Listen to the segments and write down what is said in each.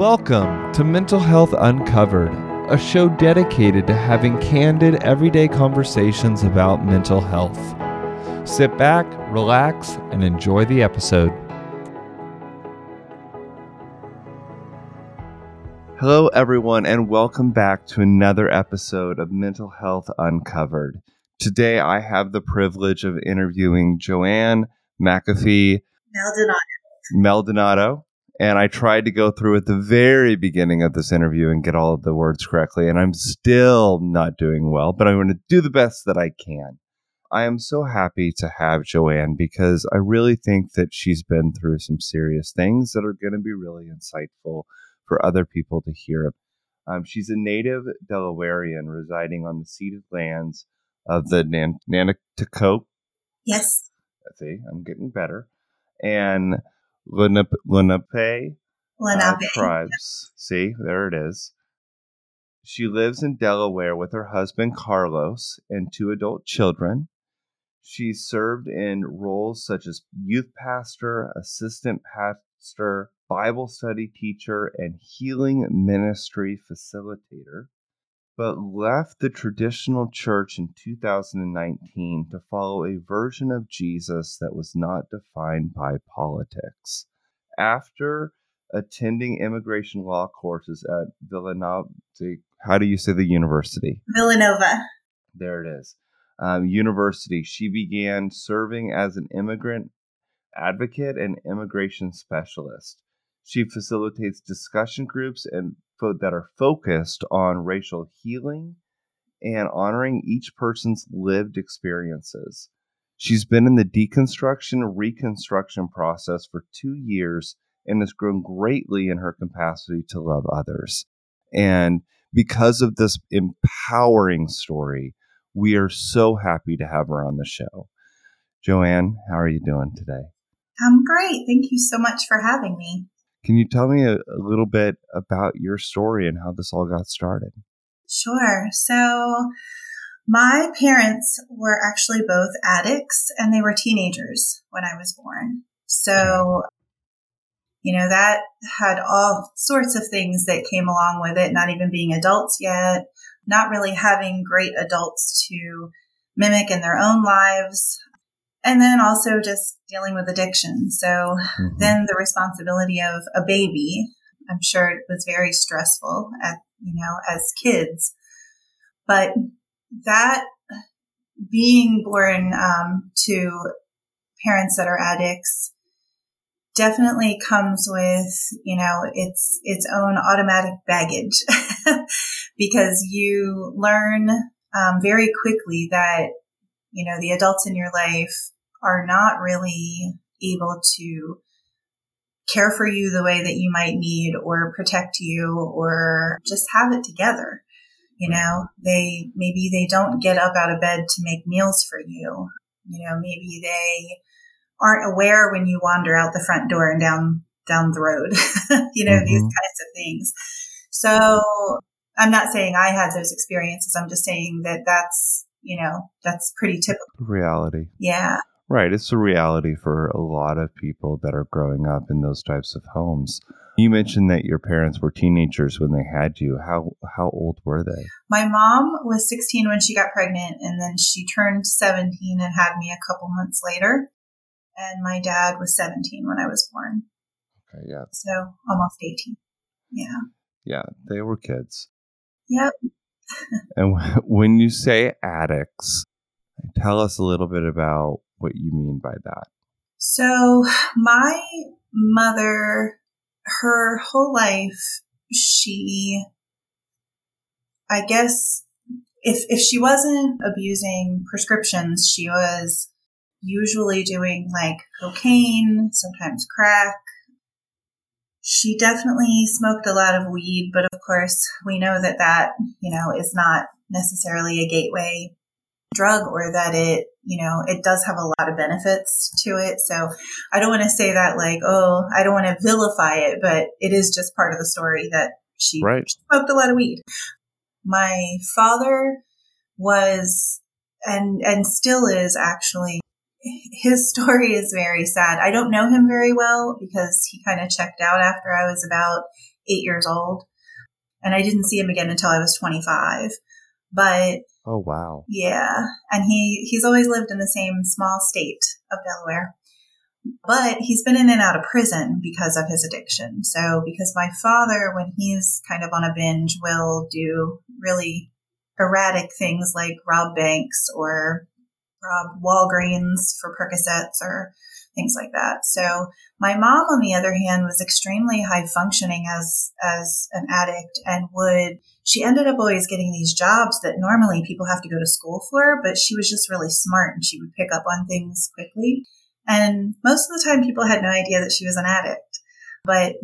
Welcome to Mental Health Uncovered, a show dedicated to having candid, everyday conversations about mental health. Sit back, relax, and enjoy the episode. Hello, everyone, and welcome back to another episode of Mental Health Uncovered. Today, I have the privilege of interviewing Joanne McAfee Maldonado. Maldonado. And I tried to go through at the very beginning of this interview and get all of the words correctly. And I'm still not doing well, but I'm going to do the best that I can. I am so happy to have Joanne because I really think that she's been through some serious things that are going to be really insightful for other people to hear. Um, she's a native Delawarean residing on the ceded lands of the Nan- Nanticoke. Yes. See, I'm getting better. And Lenape, Lenape, uh, tribes. See, there it is. She lives in Delaware with her husband Carlos and two adult children. She served in roles such as youth pastor, assistant pastor, Bible study teacher, and healing ministry facilitator, but left the traditional church in 2019 to follow a version of Jesus that was not defined by politics. After attending immigration law courses at Villanova, how do you say the university? Villanova. There it is. Um, university. She began serving as an immigrant advocate and immigration specialist. She facilitates discussion groups and fo- that are focused on racial healing and honoring each person's lived experiences. She's been in the deconstruction reconstruction process for two years and has grown greatly in her capacity to love others. And because of this empowering story, we are so happy to have her on the show. Joanne, how are you doing today? I'm great. Thank you so much for having me. Can you tell me a, a little bit about your story and how this all got started? Sure. So, my parents were actually both addicts and they were teenagers when I was born. So, you know, that had all sorts of things that came along with it, not even being adults yet, not really having great adults to mimic in their own lives. And then also just dealing with addiction. So Mhm. then the responsibility of a baby, I'm sure it was very stressful at, you know, as kids. But that being born um, to parents that are addicts definitely comes with you know its its own automatic baggage because you learn um, very quickly that you know the adults in your life are not really able to care for you the way that you might need or protect you or just have it together you know? They maybe they don't get up out of bed to make meals for you. You know maybe they aren't aware when you wander out the front door and down down the road you know these Mhm. kinds of things. So i'm not saying i had those experiences. I'm just saying that that's you know that's pretty typical Reality. yeah Right. It's a reality for a lot of people that are growing up in those types of homes. You mentioned that your parents were teenagers when they had you. How how old were they? my mom was 16 when she got pregnant and then she turned 17 and had me a couple months later and my dad was 17 when i was born Okay, yeah. so almost 18 yeah Yeah, they were kids. yep And when you say addicts, tell us a little bit about what you mean by that. So my mother, her whole life, she, I guess, if if she wasn't abusing prescriptions, she was usually doing like cocaine, sometimes crack. She definitely smoked a lot of weed, but of course, we know that that, you know, is not necessarily a gateway drug or that it, you know, it does have a lot of benefits to it. So I don't want to say that like, oh, I don't want to vilify it, but it is just part of the story that she Right. smoked a lot of weed. My father was and and still is actually his story is very sad. I don't know him very well because he kind of checked out after I was about eight years old. And I didn't see him again until I was 25. But oh wow, yeah, and he he's always lived in the same small state of Delaware. But he's been in and out of prison because of his addiction. So, because my father, when he's kind of on a binge, will do really erratic things like rob banks or rob Walgreens for Percocets or things like that. So my mom, on the other hand, was extremely high functioning as as an addict and would she ended up always getting these jobs that normally people have to go to school for, but she was just really smart and she would pick up on things quickly. And most of the time people had no idea that she was an addict. But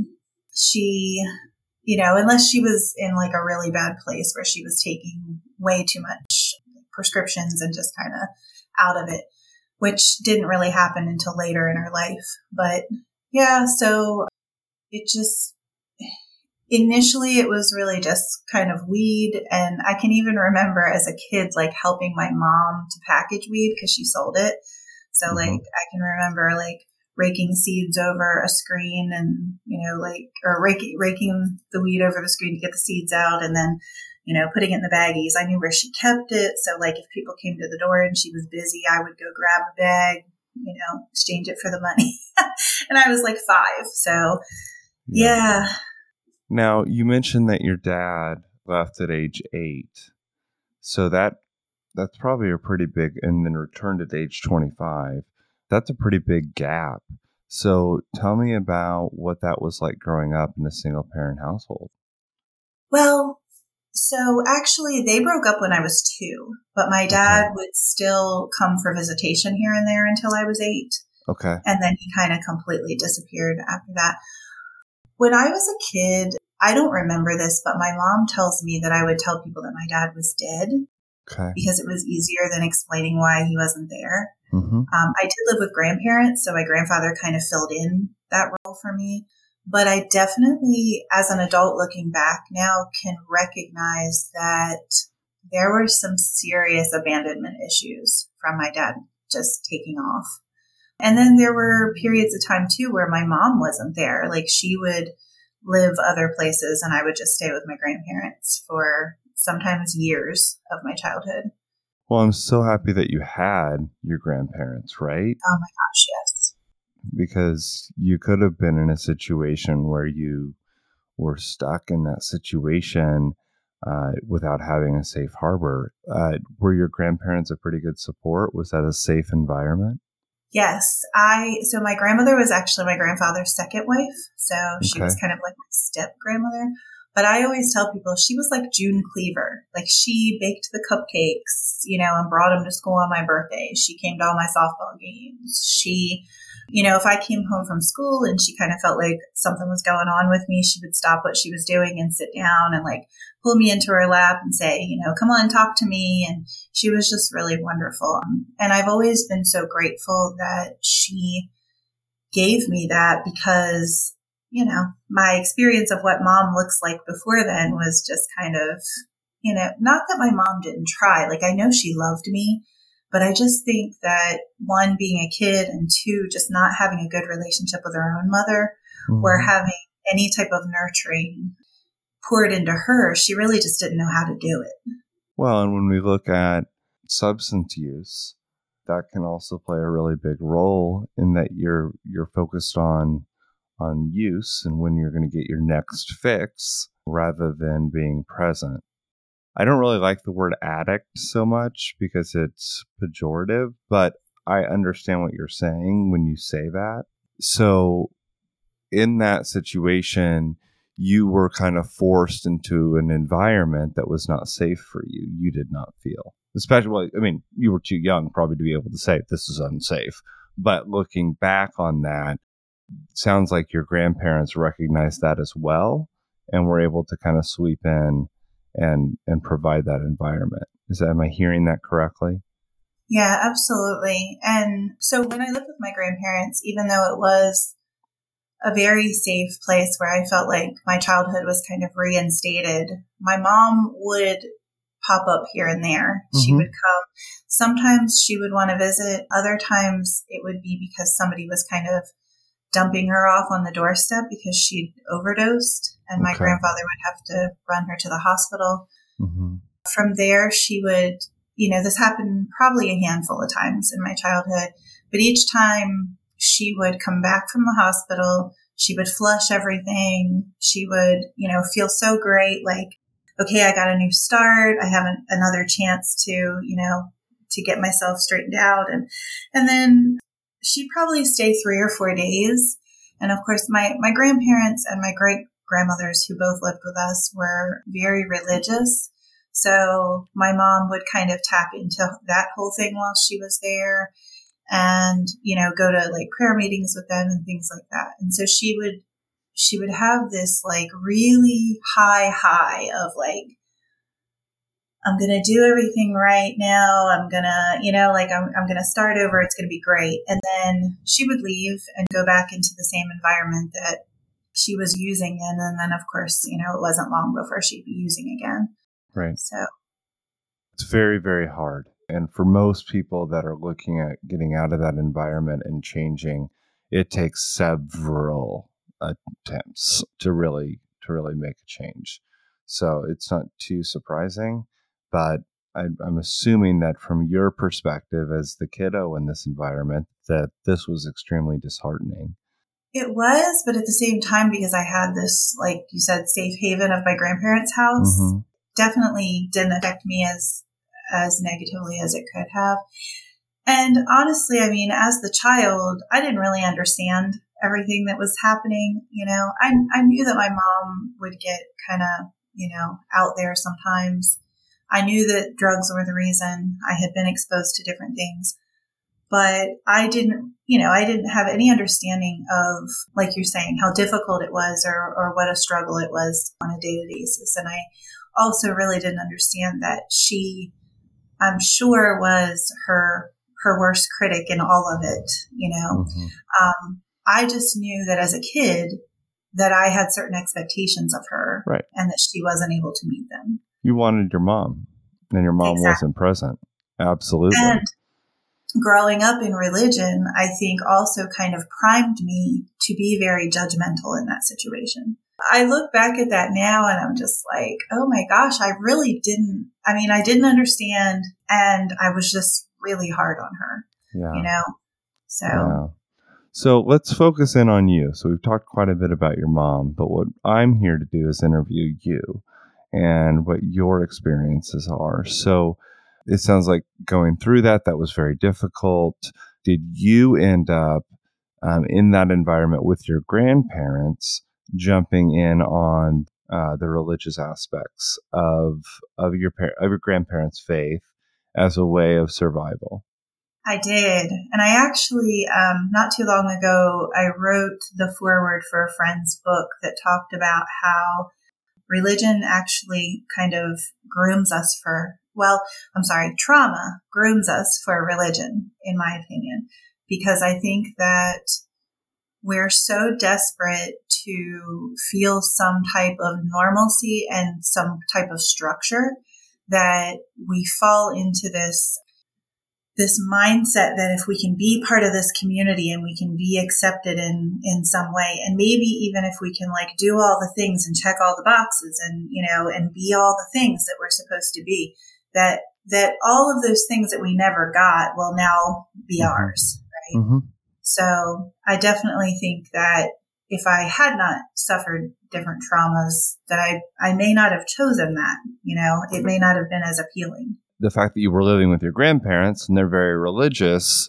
she, you know, unless she was in like a really bad place where she was taking way too much prescriptions and just kind of out of it, which didn't really happen until later in her life. But yeah, so it just initially it was really just kind of weed and i can even remember as a kid like helping my mom to package weed because she sold it so mm-hmm. like i can remember like raking seeds over a screen and you know like or raking raking the weed over the screen to get the seeds out and then you know, putting it in the baggies. I knew where she kept it. So, like, if people came to the door and she was busy, I would go grab a bag, you know, exchange it for the money. and I was like five. So, yeah. yeah. Now, you mentioned that your dad left at age eight. So, that that's probably a pretty big, and then returned at age 25. That's a pretty big gap. So, tell me about what that was like growing up in a single parent household. Well, so actually, they broke up when I was two, but my dad okay. would still come for visitation here and there until I was eight. Okay. And then he kind of completely disappeared after that. When I was a kid, I don't remember this, but my mom tells me that I would tell people that my dad was dead. Okay. Because it was easier than explaining why he wasn't there. Mm-hmm. Um, I did live with grandparents, so my grandfather kind of filled in that role for me. But I definitely, as an adult looking back now, can recognize that there were some serious abandonment issues from my dad just taking off. And then there were periods of time too where my mom wasn't there. Like she would live other places and I would just stay with my grandparents for sometimes years of my childhood. Well, I'm so happy that you had your grandparents, right? Oh my gosh, yes because you could have been in a situation where you were stuck in that situation uh, without having a safe harbor. Uh, were your grandparents a pretty good support? Was that a safe environment? Yes, I. So my grandmother was actually my grandfather's second wife, so she okay. was kind of like my step grandmother. But I always tell people she was like June Cleaver. Like she baked the cupcakes, you know, and brought them to school on my birthday. She came to all my softball games. She you know, if I came home from school and she kind of felt like something was going on with me, she would stop what she was doing and sit down and like pull me into her lap and say, you know, come on, talk to me. And she was just really wonderful. And I've always been so grateful that she gave me that because, you know, my experience of what mom looks like before then was just kind of, you know, not that my mom didn't try. Like I know she loved me but I just think that one, being a kid, and two, just not having a good relationship with her own mother mm-hmm. or having any type of nurturing poured into her, she really just didn't know how to do it. Well, and when we look at substance use, that can also play a really big role in that you're you're focused on on use and when you're going to get your next fix rather than being present. I don't really like the word addict so much because it's pejorative, but I understand what you're saying when you say that. So, in that situation, you were kind of forced into an environment that was not safe for you. You did not feel, especially, well, I mean, you were too young probably to be able to say this is unsafe. But looking back on that, sounds like your grandparents recognized that as well and were able to kind of sweep in and and provide that environment. Is that am I hearing that correctly? Yeah, absolutely. And so when I lived with my grandparents, even though it was a very safe place where I felt like my childhood was kind of reinstated, my mom would pop up here and there. Mm-hmm. She would come. Sometimes she would want to visit. Other times it would be because somebody was kind of dumping her off on the doorstep because she'd overdosed and my grandfather would have to run her to the hospital. hmm From there, she would, you know, this happened probably a handful of times in my childhood, but each time she would come back from the hospital, she would flush everything. She would, you know, feel so great, like, okay, I got a new start. I have an, another chance to, you know, to get myself straightened out. And, and then she'd probably stay three or four days. And of course, my, my grandparents and my great grandmothers who both lived with us were very religious. So my mom would kind of tap into that whole thing while she was there and, you know, go to like prayer meetings with them and things like that. And so she would, she would have this like really high high of like, I'm going to do everything right now. I'm going to, you know, like I'm, I'm going to start over. It's going to be great. And then she would leave and go back into the same environment that she was using in. And then, of course, you know, it wasn't long before she'd be using again. Right. So, It's very, very hard. And for most people that are looking at getting out of that environment and changing, it takes several attempts to really to really make a change. So it's not too surprising, but I, I'm assuming that from your perspective as the kiddo in this environment, that this was extremely disheartening. It was, but at the same time, because I had this, like you said, safe haven of my grandparents' house, Mhm. definitely didn't affect me as as negatively as it could have. And honestly, I mean, as the child, I didn't really understand everything that was happening. You know, I I knew that my mom would get kind of, you know, out there sometimes. I knew that drugs were the reason. I had been exposed to different things but I didn't, you know, I didn't have any understanding of, like you're saying, how difficult it was or, or what a struggle it was on a daily basis. And I also really didn't understand that she, I'm sure, was her her worst critic in all of it. You know, Mhm. um, I just knew that as a kid that I had certain expectations of her, Right. and that she wasn't able to meet them. You wanted your mom, and your mom Exactly. wasn't present. Absolutely. And growing up in religion, I think also kind of primed me to be very judgmental in that situation. I look back at that now and I'm just like, oh my gosh, I really didn't, I mean, I didn't understand and I was just really hard on her, yeah. you know? So, Yeah. So let's focus in on you. So we've talked quite a bit about your mom, but what I'm here to do is interview you and what your experiences are. So it sounds like going through that, that was very difficult. Did you end up um, in that environment with your grandparents, jumping in on uh, the religious aspects of of your par- of your grandparents' faith as a way of survival? I did. And I actually, um, not too long ago, I wrote the foreword for a friend's book that talked about how religion actually kind of grooms us for, well, I'm sorry, trauma grooms us for religion, in my opinion, because I think that we're so desperate to feel some type of normalcy and some type of structure that we fall into this this mindset that if we can be part of this community and we can be accepted in in some way and maybe even if we can like do all the things and check all the boxes and you know and be all the things that we're supposed to be that that all of those things that we never got will now be Mhm. ours right Mm-hmm. so i definitely think that if i had not suffered different traumas that i i may not have chosen that you know it may not have been as appealing the fact that you were living with your grandparents and they're very religious,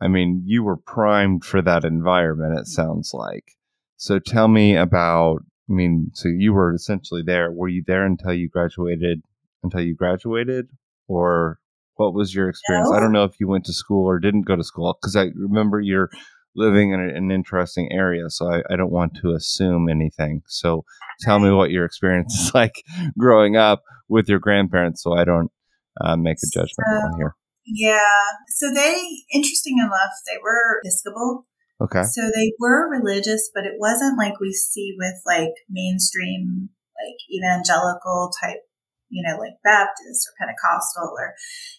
I mean, you were primed for that environment, it sounds like. So tell me about, I mean, so you were essentially there. Were you there until you graduated, until you graduated? Or what was your experience? I don't know if you went to school or didn't go to school because I remember you're living in an interesting area. So I, I don't want to assume anything. So tell me what your experience is like growing up with your grandparents so I don't uh, make a judgment So- call here. Yeah. So they, interesting enough, they were Episcopal. Okay. So they were religious, but it wasn't like we see with like mainstream, like evangelical type, you know, like Baptist or Pentecostal, or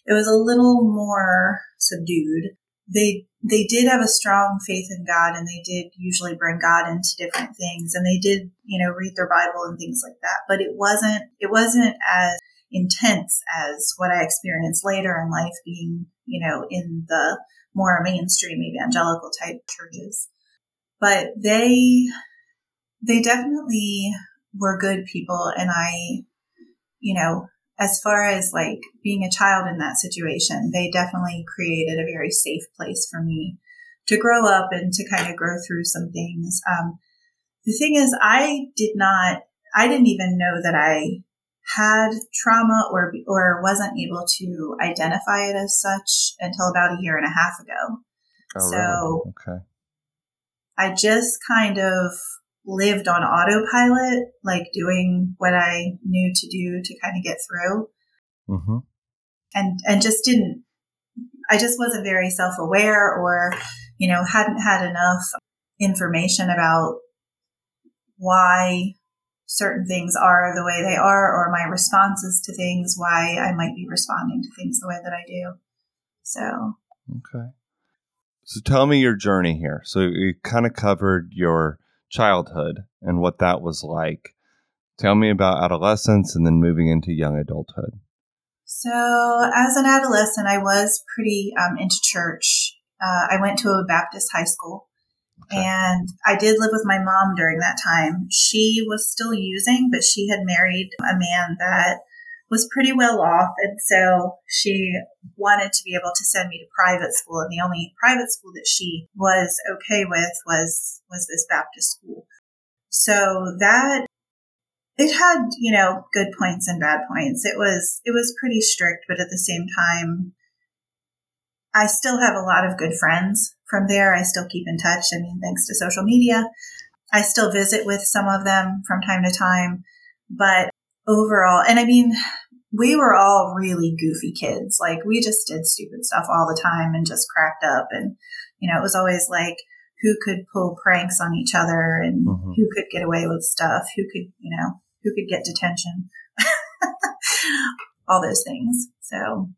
it was a little more subdued. they they did have a strong faith in God and they did usually bring God into different things and they did, you know, read their Bible and things like that. But it wasn't it wasn't as intense as what I experienced later in life being, you know, in the more mainstream evangelical type churches. But they they definitely were good people and I you know, as far as like being a child in that situation, they definitely created a very safe place for me to grow up and to kind of grow through some things. Um, the thing is, I did not, I didn't even know that I had trauma or or wasn't able to identify it as such until about a year and a half ago. Oh, so, really? okay. I just kind of lived on autopilot, like doing what I knew to do to kind of get through. Mm-hmm. And, and just didn't, I just wasn't very self aware or, you know, hadn't had enough information about why certain things are the way they are or my responses to things, why I might be responding to things the way that I do. So, okay. So tell me your journey here. So you kind of covered your childhood and what that was like. Tell me about adolescence and then moving into young adulthood. So, as an adolescent, I was pretty um, into church. Uh, I went to a Baptist high school okay. and I did live with my mom during that time. She was still using, but she had married a man that was pretty well off. And so she wanted to be able to send me to private school. And the only private school that she was okay with was, was this Baptist school. So that it had, you know, good points and bad points. It was, it was pretty strict, but at the same time, I still have a lot of good friends from there. I still keep in touch. I mean, thanks to social media. I still visit with some of them from time to time, but overall, and I mean, we were all really goofy kids. Like we just did stupid stuff all the time and just cracked up. And, you know, it was always like who could pull pranks on each other and mm-hmm. who could get away with stuff, who could, you know, who could get detention, all those things. So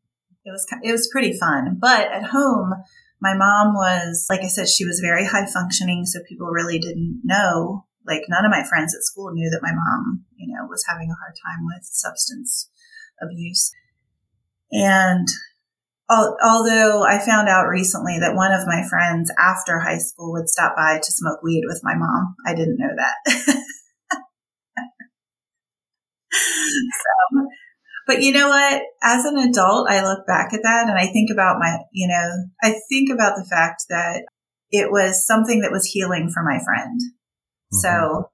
it was, it was pretty fun. But at home, my mom was, like I said, she was very high functioning. So people really didn't know like none of my friends at school knew that my mom, you know, was having a hard time with substance abuse. And although I found out recently that one of my friends after high school would stop by to smoke weed with my mom, I didn't know that. so, but you know what? As an adult, I look back at that and I think about my, you know, I think about the fact that it was something that was healing for my friend. Mm-hmm. So,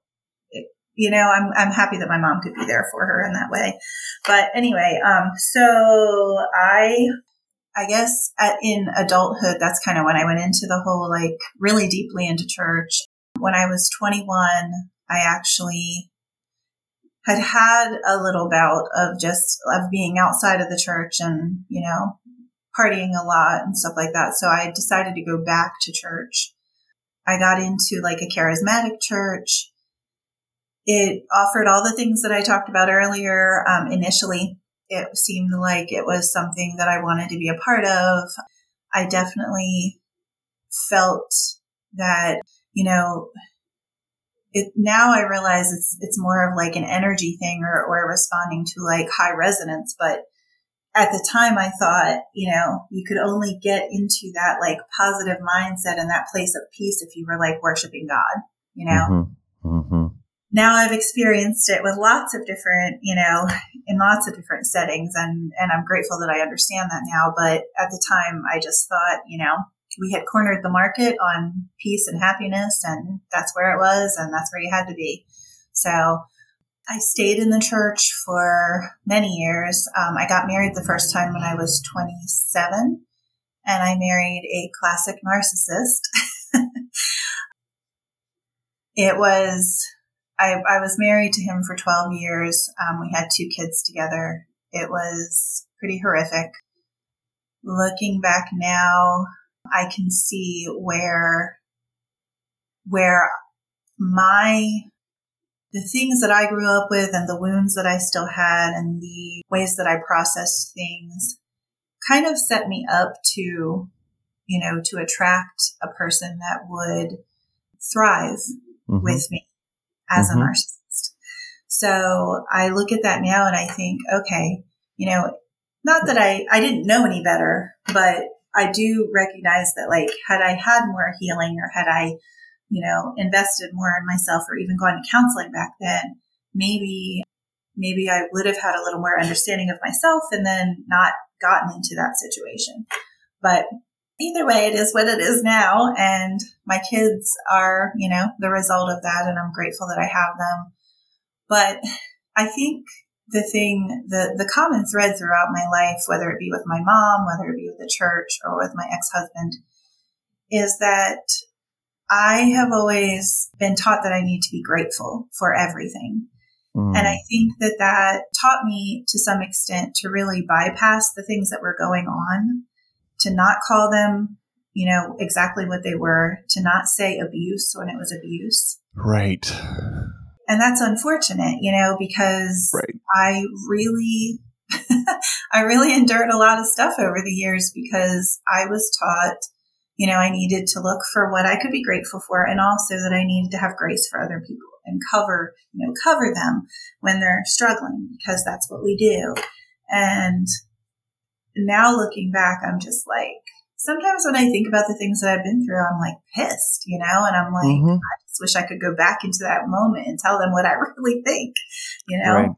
you know, I'm, I'm happy that my mom could be there for her in that way. But anyway, um, so I, I guess at, in adulthood, that's kind of when I went into the whole, like really deeply into church. When I was 21, I actually had had a little bout of just of being outside of the church and, you know, partying a lot and stuff like that. So I decided to go back to church. I got into like a charismatic church. It offered all the things that I talked about earlier. Um, initially, it seemed like it was something that I wanted to be a part of. I definitely felt that, you know, it, now I realize it's, it's more of like an energy thing or, or responding to like high resonance, but at the time I thought, you know, you could only get into that like positive mindset and that place of peace if you were like worshiping God, you know? Mm-hmm. Mm-hmm. Now I've experienced it with lots of different, you know, in lots of different settings and, and I'm grateful that I understand that now. But at the time I just thought, you know, we had cornered the market on peace and happiness and that's where it was and that's where you had to be. So I stayed in the church for many years. Um, I got married the first time when I was 27, and I married a classic narcissist. it was, I, I, was married to him for 12 years. Um, we had two kids together. It was pretty horrific. Looking back now, I can see where, where my the things that I grew up with and the wounds that I still had and the ways that I processed things kind of set me up to you know, to attract a person that would thrive mm-hmm. with me as mm-hmm. a narcissist. So I look at that now and I think, okay, you know, not that I, I didn't know any better, but I do recognize that like had I had more healing or had I, you know, invested more in myself or even gone to counseling back then, maybe maybe I would have had a little more understanding of myself and then not gotten into that situation. But either way, it is what it is now. And my kids are, you know, the result of that. And I'm grateful that I have them. But I think the thing, the, the common thread throughout my life, whether it be with my mom, whether it be with the church or with my ex-husband, is that I have always been taught that I need to be grateful for everything. Mm. And I think that that taught me to some extent to really bypass the things that were going on, to not call them, you know, exactly what they were, to not say abuse when it was abuse. Right. And that's unfortunate, you know, because right. I really, I really endured a lot of stuff over the years because I was taught, you know, I needed to look for what I could be grateful for and also that I needed to have grace for other people and cover, you know, cover them when they're struggling because that's what we do. And now looking back, I'm just like, sometimes when I think about the things that I've been through, I'm like pissed, you know, and I'm like, mm-hmm. I wish I could go back into that moment and tell them what I really think, you know? Right.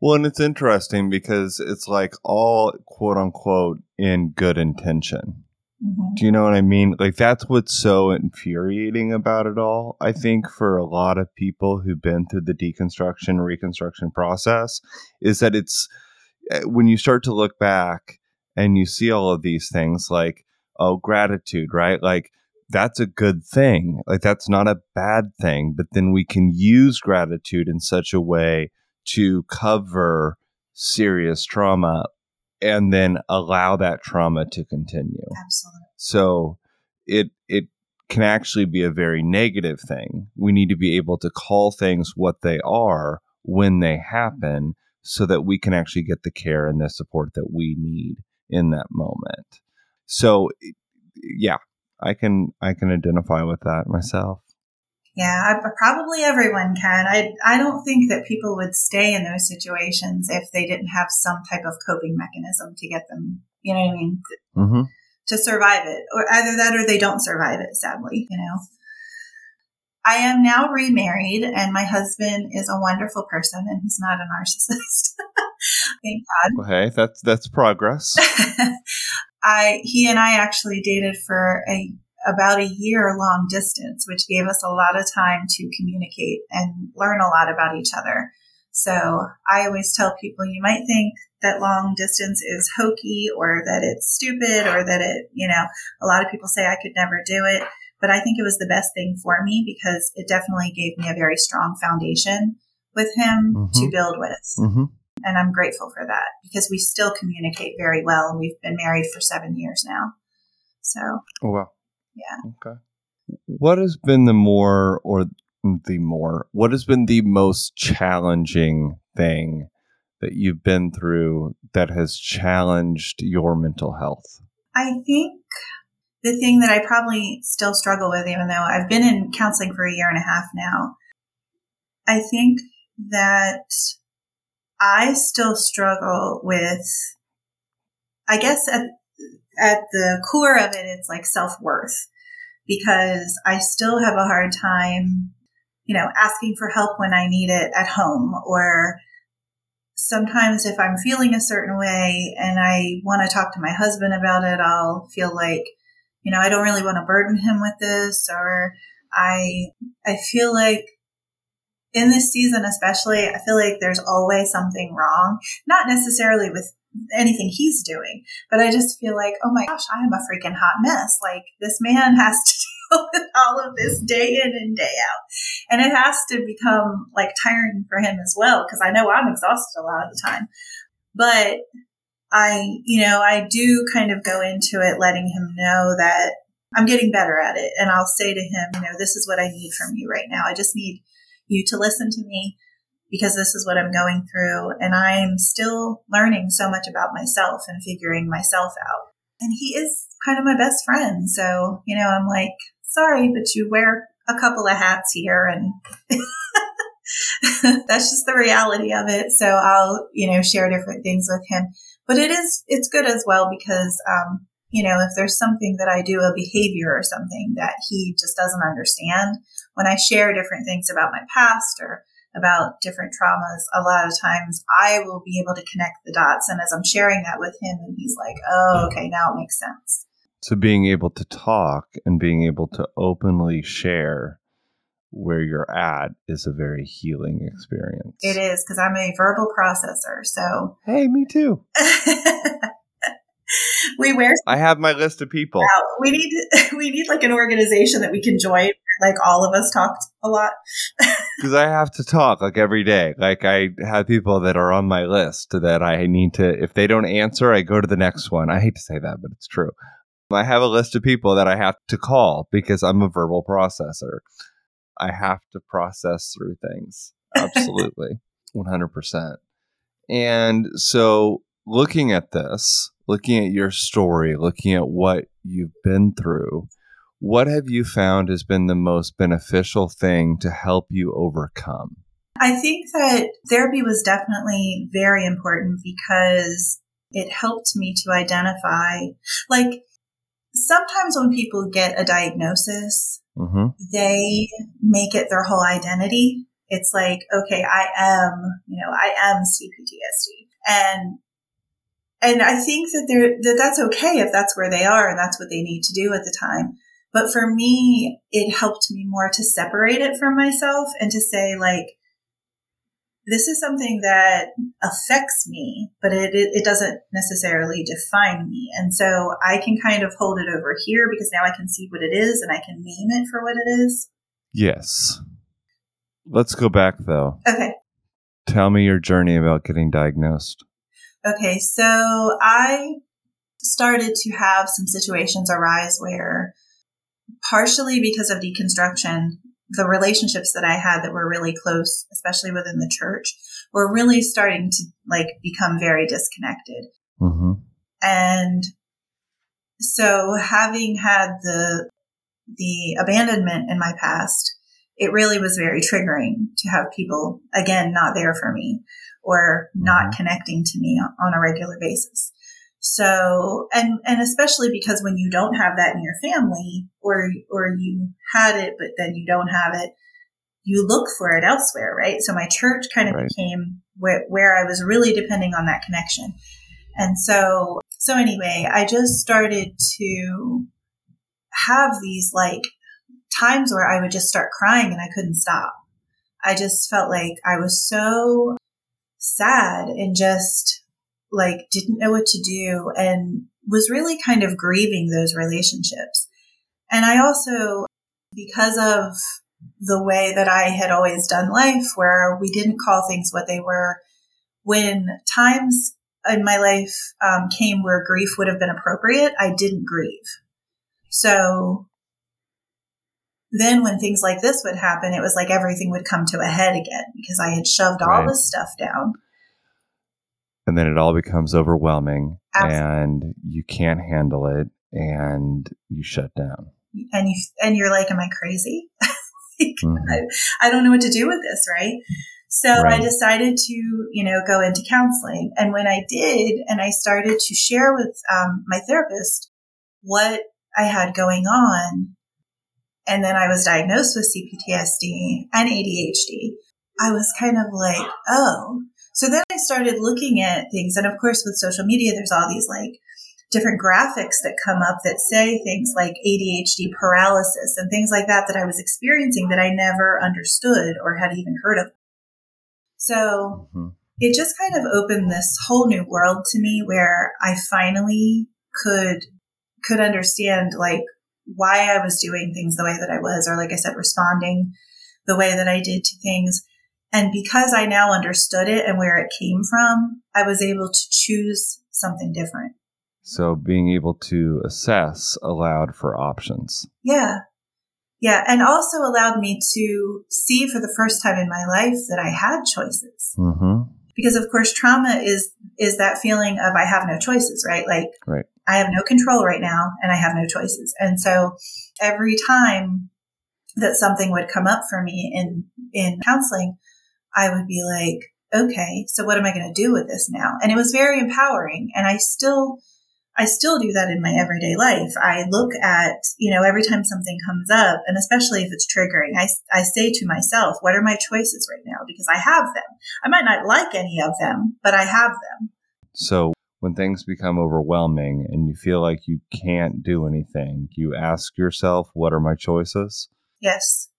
Well, and it's interesting because it's like all quote unquote in good intention. Mm-hmm. Do you know what I mean? Like that's what's so infuriating about it all. I think for a lot of people who've been through the deconstruction reconstruction process is that it's eh, when you start to look back and you see all of these things like oh gratitude, right? Like that's a good thing. Like that's not a bad thing, but then we can use gratitude in such a way to cover serious trauma and then allow that trauma to continue. Absolutely. So it it can actually be a very negative thing. We need to be able to call things what they are when they happen so that we can actually get the care and the support that we need in that moment. So yeah, I can I can identify with that myself. Yeah, I, probably everyone can. I I don't think that people would stay in those situations if they didn't have some type of coping mechanism to get them. You know what I mean? Mm-hmm. To survive it, or either that or they don't survive it. Sadly, you know. I am now remarried, and my husband is a wonderful person, and he's not a narcissist. Thank God. Okay, that's that's progress. I he and I actually dated for a about a year long distance, which gave us a lot of time to communicate and learn a lot about each other. So I always tell people you might think that long distance is hokey or that it's stupid or that it, you know, a lot of people say I could never do it. But I think it was the best thing for me because it definitely gave me a very strong foundation with him mm-hmm. to build with. Mm-hmm. And I'm grateful for that because we still communicate very well and we've been married for seven years now. So, oh, wow. Yeah. Okay. What has been the more or the more, what has been the most challenging thing that you've been through that has challenged your mental health? I think the thing that I probably still struggle with, even though I've been in counseling for a year and a half now, I think that I still struggle with, I guess at at the core of it, it's like self worth because I still have a hard time, you know, asking for help when I need it at home or sometimes if I'm feeling a certain way and I want to talk to my husband about it, I'll feel like, you know, I don't really want to burden him with this or I, I feel like in this season, especially, I feel like there's always something wrong, not necessarily with anything he's doing. But I just feel like, oh my gosh, I am a freaking hot mess. Like this man has to deal with all of this day in and day out. And it has to become like tiring for him as well, because I know I'm exhausted a lot of the time. But I, you know, I do kind of go into it letting him know that I'm getting better at it. And I'll say to him, you know, this is what I need from you right now. I just need you to listen to me because this is what I'm going through. And I'm still learning so much about myself and figuring myself out. and he is kind of my best friend. So, you know, I'm like, sorry, but you wear a couple of hats here and that's just the reality of it. So I'll, you know, share different things with him. But it is, it's good as well because, um, you know, if there's something that I do, a behavior or something that he just doesn't understand, when I share different things about my past or about different traumas, a lot of times I will be able to connect the dots. And as I'm sharing that with him, and he's like, oh, okay, now it makes sense. So being able to talk and being able to openly share where you're at is a very healing experience. It is because I'm a verbal processor. So, hey, me too. we wear. I have my list of people. We need we need like an organization that we can join. Like all of us talk a lot. Because I have to talk like every day. Like I have people that are on my list that I need to. If they don't answer, I go to the next one. I hate to say that, but it's true. I have a list of people that I have to call because I'm a verbal processor. I have to process through things. Absolutely. 100%. And so looking at this, looking at your story, looking at what you've been through, what have you found has been the most beneficial thing to help you overcome? I think that therapy was definitely very important because it helped me to identify, like, sometimes when people get a diagnosis, mm-hmm. they make it their whole identity. It's like, okay, I am, you know, I am CPTSD. And and I think that they're, that that's okay if that's where they are and that's what they need to do at the time. But for me, it helped me more to separate it from myself and to say like, this is something that affects me, but it, it, it, doesn't necessarily define me. And so I can kind of hold it over here because now I can see what it is and I can name it for what it is. Yes. Let's go back though. Okay. Tell me your journey about getting diagnosed. Okay, so I started to have some situations arise where, partially because of deconstruction, the relationships that I had that were really close, especially within the church, were really starting to like become very disconnected. Mm-hmm. And so, having had the the abandonment in my past, it really was very triggering to have people again not there for me or not mm-hmm. connecting to me on a regular basis. So, and, and especially because when you don't have that in your family or, or you had it, but then you don't have it, you look for it elsewhere, right? So my church kind of right. became where, where I was really depending on that connection. And so, so anyway, I just started to have these like times where I would just start crying and I couldn't stop. I just felt like I was so sad and just like didn't know what to do and was really kind of grieving those relationships. And I also, because of the way that I had always done life, where we didn't call things what they were, when times in my life um, came where grief would have been appropriate, I didn't grieve. So then when things like this would happen, it was like everything would come to a head again because I had shoved all right. this stuff down. And then it all becomes overwhelming Absolutely. and you can't handle it and you shut down. And you and you're like, Am I crazy? like, mm-hmm. I, I, don't know what to do with this, right? So right. I decided to, you know, go into counseling. And when I did, and I started to share with um, my therapist what I had going on, and then I was diagnosed with CPTSD and ADHD, I was kind of like, oh. So then I started looking at things. And of course, with social media, there's all these like different graphics that come up that say things like ADHD paralysis and things like that that I was experiencing that I never understood or had even heard of. So mm-hmm. it just kind of opened this whole new world to me where I finally could could understand like why I was doing things the way that I was, or like I said, responding the way that I did to things. And because I now understood it and where it came from, I was able to choose something different. So being able to assess allowed for options. Yeah. Yeah. And also allowed me to see for the first time in my life that I had choices. Mm-hmm. Because of course, trauma is, is that feeling of I have no choices, right? Like, right I have no control right now and I have no choices. And so every time that something would come up for me in, in counseling, I would be like, okay, so what am I going to do with this now? And it was very empowering. And I still, I still do that in my everyday life. I look at, you know, every time something comes up, and especially if it's triggering, I, I say to myself, what are my choices right now? Because I have them. I might not like any of them, but I have them. So when things become overwhelming and you feel like you can't do anything, you ask yourself, what are my choices? Yes.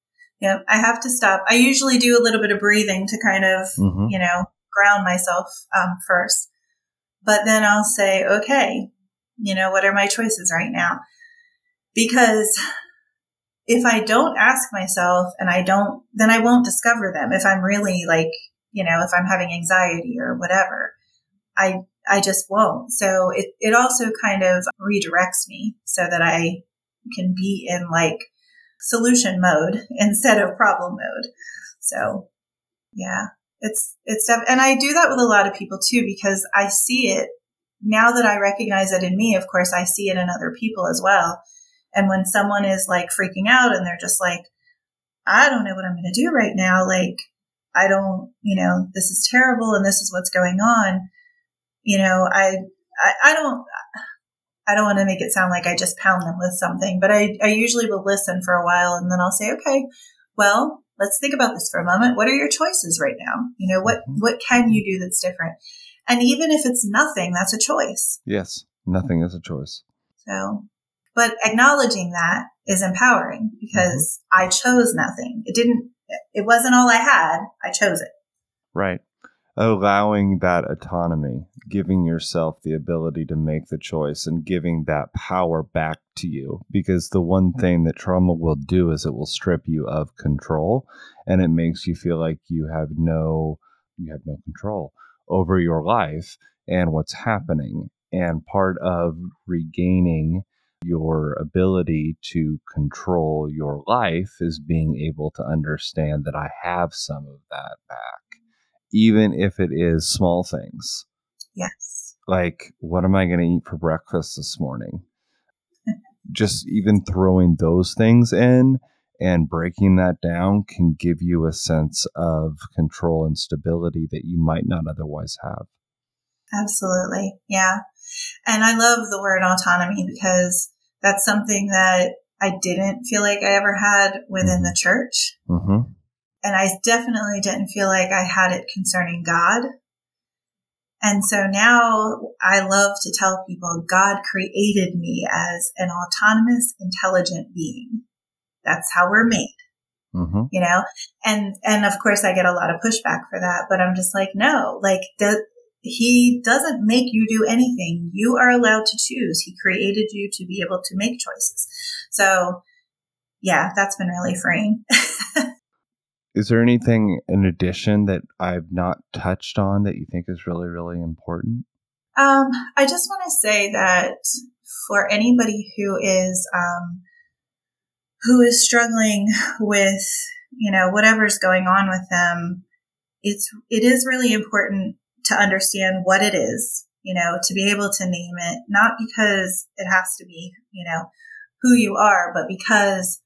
Yep. I have to stop. I usually do a little bit of breathing to kind of, mm-hmm. you know, ground myself um, first. But then I'll say, okay, you know, what are my choices right now? Because if I don't ask myself and I don't, then I won't discover them. If I'm really like, you know, if I'm having anxiety or whatever, I, I just won't. So it, it also kind of redirects me so that I can be in like solution mode instead of problem mode. So yeah, it's, it's, and I do that with a lot of people too, because I see it now that I recognize it in me, of course, I see it in other people as well. And when someone is like freaking out and they're just like, I don't know what I'm going to do right now. Like, I don't, you know, this is terrible and this is what's going on. You know, I, I, I don't, I don't want to make it sound like I just pound them with something, but I, I usually will listen for a while and then I'll say, okay, well, let's think about this for a moment. What are your choices right now? You know, what, mm-hmm. what can you do that's different? And even if it's nothing, that's a choice. Yes, nothing is a choice. So, but acknowledging that is empowering because mm-hmm. I chose nothing. It didn't, it wasn't all I had. I chose it. Right. Allowing that autonomy, giving yourself the ability to make the choice and giving that power back to you. Because the one mm-hmm. thing that trauma will do is it will strip you of control and it makes you feel like you have no, you have no control over your life and what's happening. And part of regaining your ability to control your life is being able to understand that I have some of that back, even if it is small things. Yes. Like, what am I going to eat for breakfast this morning? Just even throwing those things in and breaking that down can give you a sense of control and stability that you might not otherwise have. Absolutely. Yeah. And I love the word autonomy because that's something that I didn't feel like I ever had within mm-hmm. the church. Mm-hmm. And I definitely didn't feel like I had it concerning God. And so now I love to tell people God created me as an autonomous, intelligent being. That's how we're made. Mm-hmm. You know, and and of course I get a lot of pushback for that, but I'm just like, no, like the, he doesn't make you do anything. You are allowed to choose. He created you to be able to make choices. So, yeah, that's been really freeing. is there anything in addition that I've not touched on that you think is really, really important? Um, I just want to say that for anybody who is um, who is struggling with, you know, whatever's going on with them, it's, it is really important to understand what it is, you know, to be able to name it, not because it has to be, you know, who you are, but because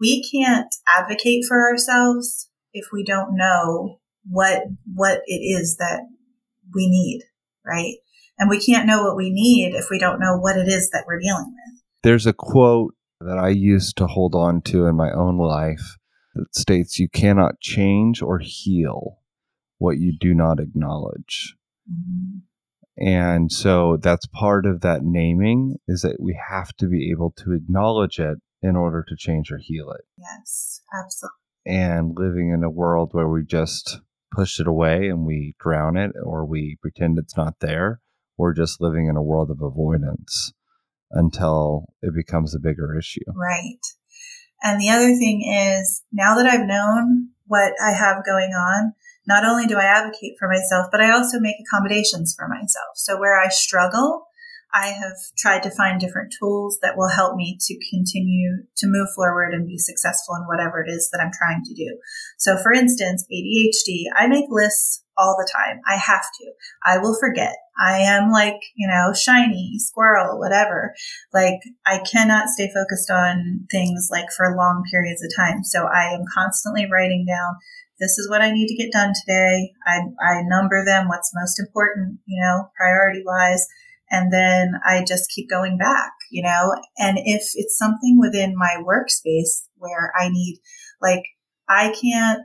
we can't advocate for ourselves if we don't know what, what it is that we need, right? And we can't know what we need if we don't know what it is that we're dealing with. There's a quote that I used to hold on to in my own life that states you cannot change or heal what you do not acknowledge. Mm-hmm. And so that's part of that naming is that we have to be able to acknowledge it in order to change or heal it. Yes, absolutely. And living in a world where we just push it away and we drown it or we pretend it's not there, we're just living in a world of avoidance until it becomes a bigger issue. Right. And the other thing is now that I've known what I have going on, not only do I advocate for myself, but I also make accommodations for myself. So where I struggle, I have tried to find different tools that will help me to continue to move forward and be successful in whatever it is that I'm trying to do. So, for instance, ADHD, I make lists all the time. I have to. I will forget. I am like, you know, shiny, squirrel, whatever. Like, I cannot stay focused on things like for long periods of time. So, I am constantly writing down this is what I need to get done today. I, I number them, what's most important, you know, priority wise and then I just keep going back, you know? And if it's something within my workspace where I need, like, I can't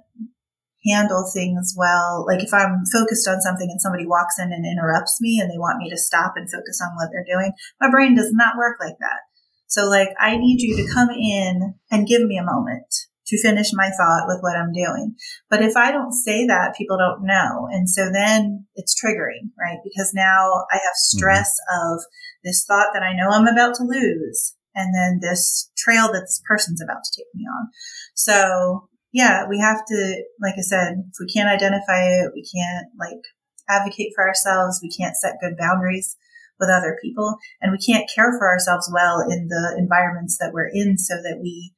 handle things well. Like if I'm focused on something and somebody walks in and interrupts me and they want me to stop and focus on what they're doing, my brain does not work like that. So like I need you to come in and give me a moment to finish my thought with what I'm doing. But if I don't say that, people don't know. And so then it's triggering, right? Because now I have mm-hmm. stress mm-hmm. of this thought that I know I'm about to lose and then this trail that this person's about to take me on. So yeah, we have to, like I said, if we can't identify it, we can't like advocate for ourselves. We can't set good boundaries with other people and we can't care for ourselves well in the environments that we're in so that we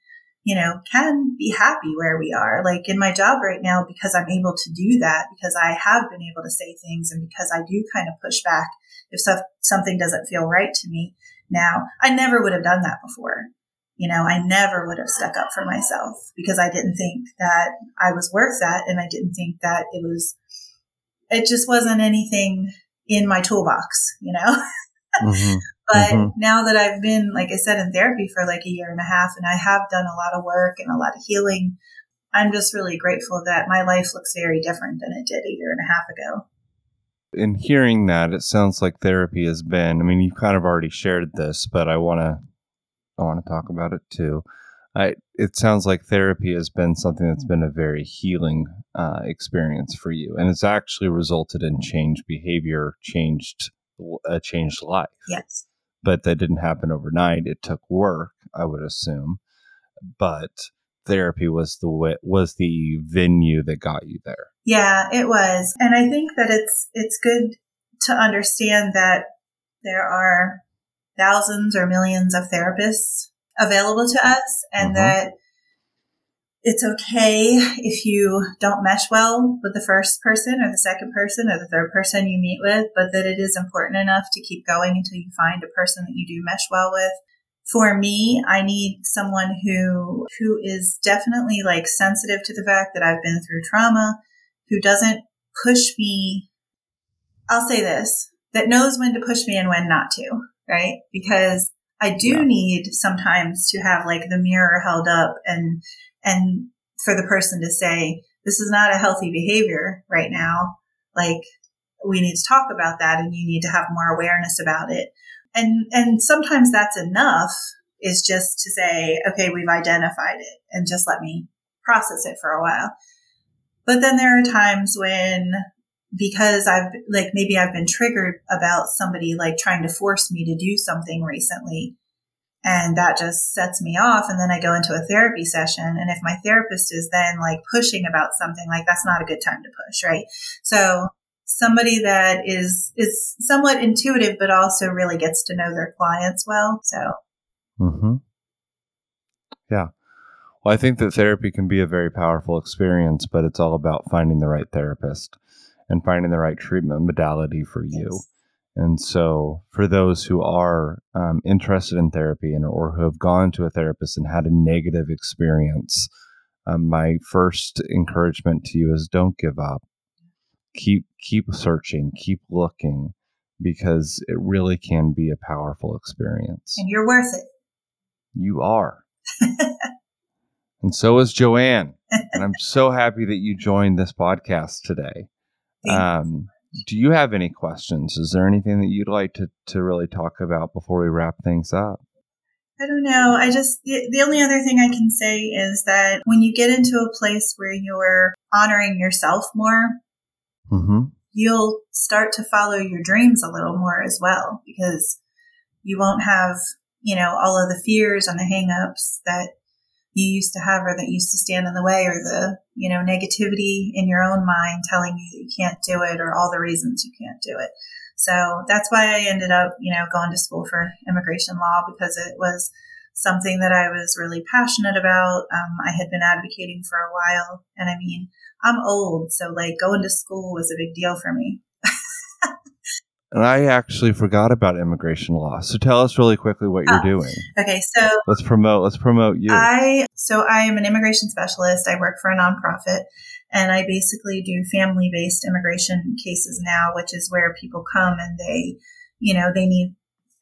you know, can be happy where we are. Like in my job right now, because I'm able to do that, because I have been able to say things and because I do kind of push back if so- something doesn't feel right to me now. I never would have done that before. You know, I never would have stuck up for myself because I didn't think that I was worth that. And I didn't think that it was, it just wasn't anything in my toolbox, you know? Mm-hmm. But mm-hmm. now that I've been, like I said, in therapy for like a year and a half and I have done a lot of work and a lot of healing, I'm just really grateful that my life looks very different than it did a year and a half ago. In hearing that, it sounds like therapy has been, I mean, you've kind of already shared this, but I want to, I want to talk about it too. I, it sounds like therapy has been something that's been a very healing uh, experience for you, and it's actually resulted in changed behavior, changed a changed life. Yes but that didn't happen overnight. It took work, I would assume, but therapy was the way, was the venue that got you there. Yeah, it was, and I think that it's it's good to understand that there are thousands or millions of therapists available to us, and mm-hmm. that it's okay if you don't mesh well with the first person or the second person or the third person you meet with, but that it is important enough to keep going until you find a person that you do mesh well with. For me, I need someone who, who is definitely like sensitive to the fact that I've been through trauma, who doesn't push me. I'll say this, that knows when to push me and when not to, right? Because I do yeah. need sometimes to have like the mirror held up and and for the person to say, this is not a healthy behavior right now. Like we need to talk about that and you need to have more awareness about it. And, and sometimes that's enough is just to say, okay, we've identified it and just let me process it for a while. But then there are times when because I've like maybe I've been triggered about somebody like trying to force me to do something recently and that just sets me off. And then I go into a therapy session. And if my therapist is then like pushing about something, like that's not a good time to push, right? So somebody that is, is somewhat intuitive, but also really gets to know their clients well. So. Hmm. Yeah. Well, I think that therapy can be a very powerful experience, but it's all about finding the right therapist and finding the right treatment modality for you. Yes. And so, for those who are um, interested in therapy and or who have gone to a therapist and had a negative experience, um, my first encouragement to you is don't give up. Keep keep searching, keep looking, because it really can be a powerful experience. And you're worth it. You are. and so is Joanne. and I'm so happy that you joined this podcast today. Um, do you have any questions? Is there anything that you'd like to, to really talk about before we wrap things up? I don't know. I just, the, the only other thing I can say is that when you get into a place where you're honoring yourself more, mm-hmm. you'll start to follow your dreams a little more as well because you won't have, you know, all of the fears and the hangups that you used to have or that used to stand in the way or the, you know, negativity in your own mind telling you that you can't do it or all the reasons you can't do it. So that's why I ended up, you know, going to school for immigration law because it was something that I was really passionate about. Um, I had been advocating for a while. And I mean, I'm old, so like going to school was a big deal for me. And I actually forgot about immigration law. So tell us really quickly what you're oh, doing. Okay, so let's promote. Let's promote you. I so I am an immigration specialist. I work for a nonprofit, and I basically do family-based immigration cases now, which is where people come and they, you know, they need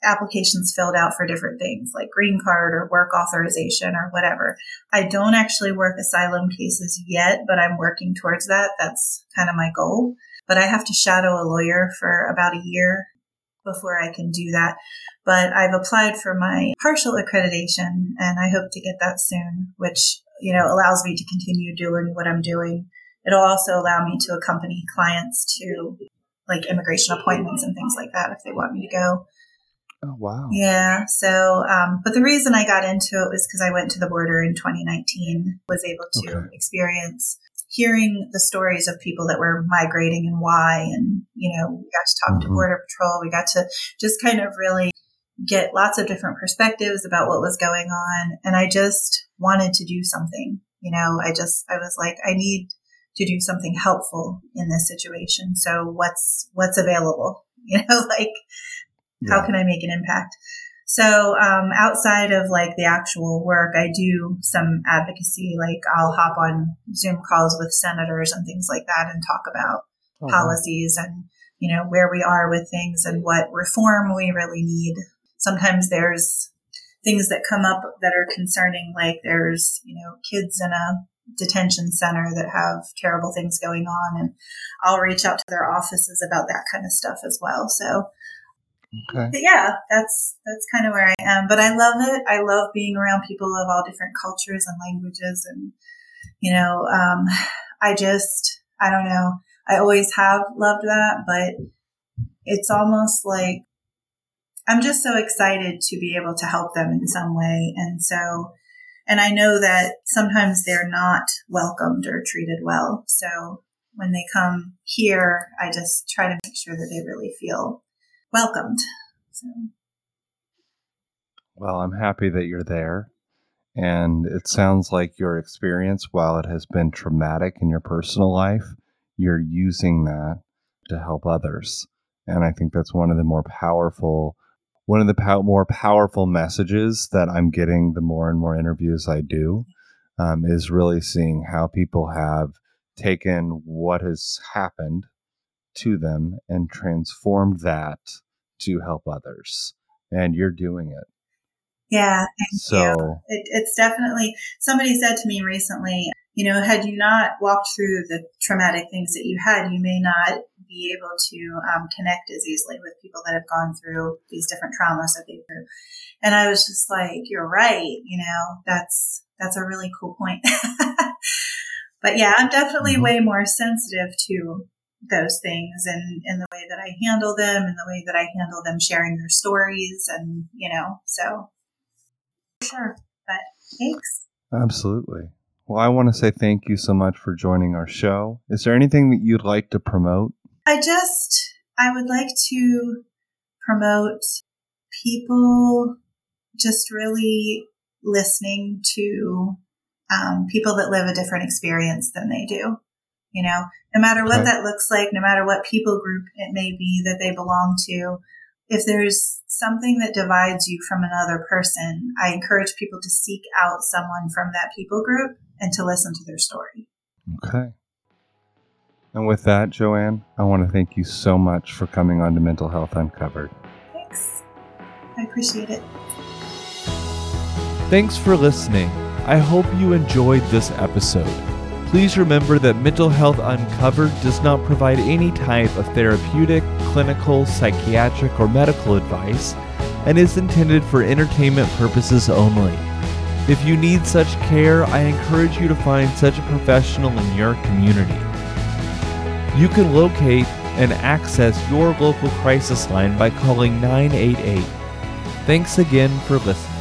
applications filled out for different things like green card or work authorization or whatever. I don't actually work asylum cases yet, but I'm working towards that. That's kind of my goal. But I have to shadow a lawyer for about a year before I can do that. But I've applied for my partial accreditation and I hope to get that soon, which, you know, allows me to continue doing what I'm doing. It'll also allow me to accompany clients to like immigration appointments and things like that if they want me to go. Oh, wow. Yeah. So, um, but the reason I got into it was because I went to the border in 2019, was able to okay. experience hearing the stories of people that were migrating and why. And, you know, we got to talk mm-hmm. to Border Patrol. We got to just kind of really get lots of different perspectives about what was going on. And I just wanted to do something. You know, I just, I was like, I need to do something helpful in this situation. So what's, what's available? You know, like, yeah. How can I make an impact? So um, outside of like the actual work, I do some advocacy. Like I'll hop on Zoom calls with senators and things like that and talk about oh, policies and you know where we are with things and what reform we really need. Sometimes there's things that come up that are concerning, like there's you know kids in a detention center that have terrible things going on, and I'll reach out to their offices about that kind of stuff as well. So Okay. But yeah, that's that's kind of where I am. But I love it. I love being around people of all different cultures and languages, and you know, um, I just I don't know. I always have loved that, but it's almost like I'm just so excited to be able to help them in some way, and so. And I know that sometimes they're not welcomed or treated well. So when they come here, I just try to make sure that they really feel welcomed. So. Well, I'm happy that you're there. And it sounds like your experience, while it has been traumatic in your personal life, you're using that to help others. And I think that's one of the more powerful, one of the more powerful messages that I'm getting the more and more interviews I do um, is really seeing how people have taken what has happened to them and transformed that to help others. And you're doing it. Yeah. so it, it's definitely, somebody said to me recently, you know, had you not walked through the traumatic things that you had, you may not be able to um, connect as easily with people that have gone through these different traumas that they've through. And I was just like, you're right. You know, that's, that's a really cool point. but yeah, I'm definitely mm-hmm. way more sensitive to those things and in the way that I handle them and the way that I handle them sharing their stories and you know so. Sure but thanks. Absolutely. Well I want to say thank you so much for joining our show. Is there anything that you'd like to promote? I just I would like to promote people just really listening to um, people that live a different experience than they do you know, no matter what that looks like, no matter what people group it may be that they belong to, if there's something that divides you from another person, I encourage people to seek out someone from that people group and to listen to their story. Okay. And with that, Joanne, I want to thank you so much for coming on to Mental Health Uncovered. Thanks. I appreciate it. Thanks for listening. I hope you enjoyed this episode. Please remember that Mental Health Uncovered does not provide any type of therapeutic, clinical, psychiatric, or medical advice and is intended for entertainment purposes only. If you need such care, I encourage you to find such a professional in your community. You can locate and access your local crisis line by calling 988. Thanks again for listening.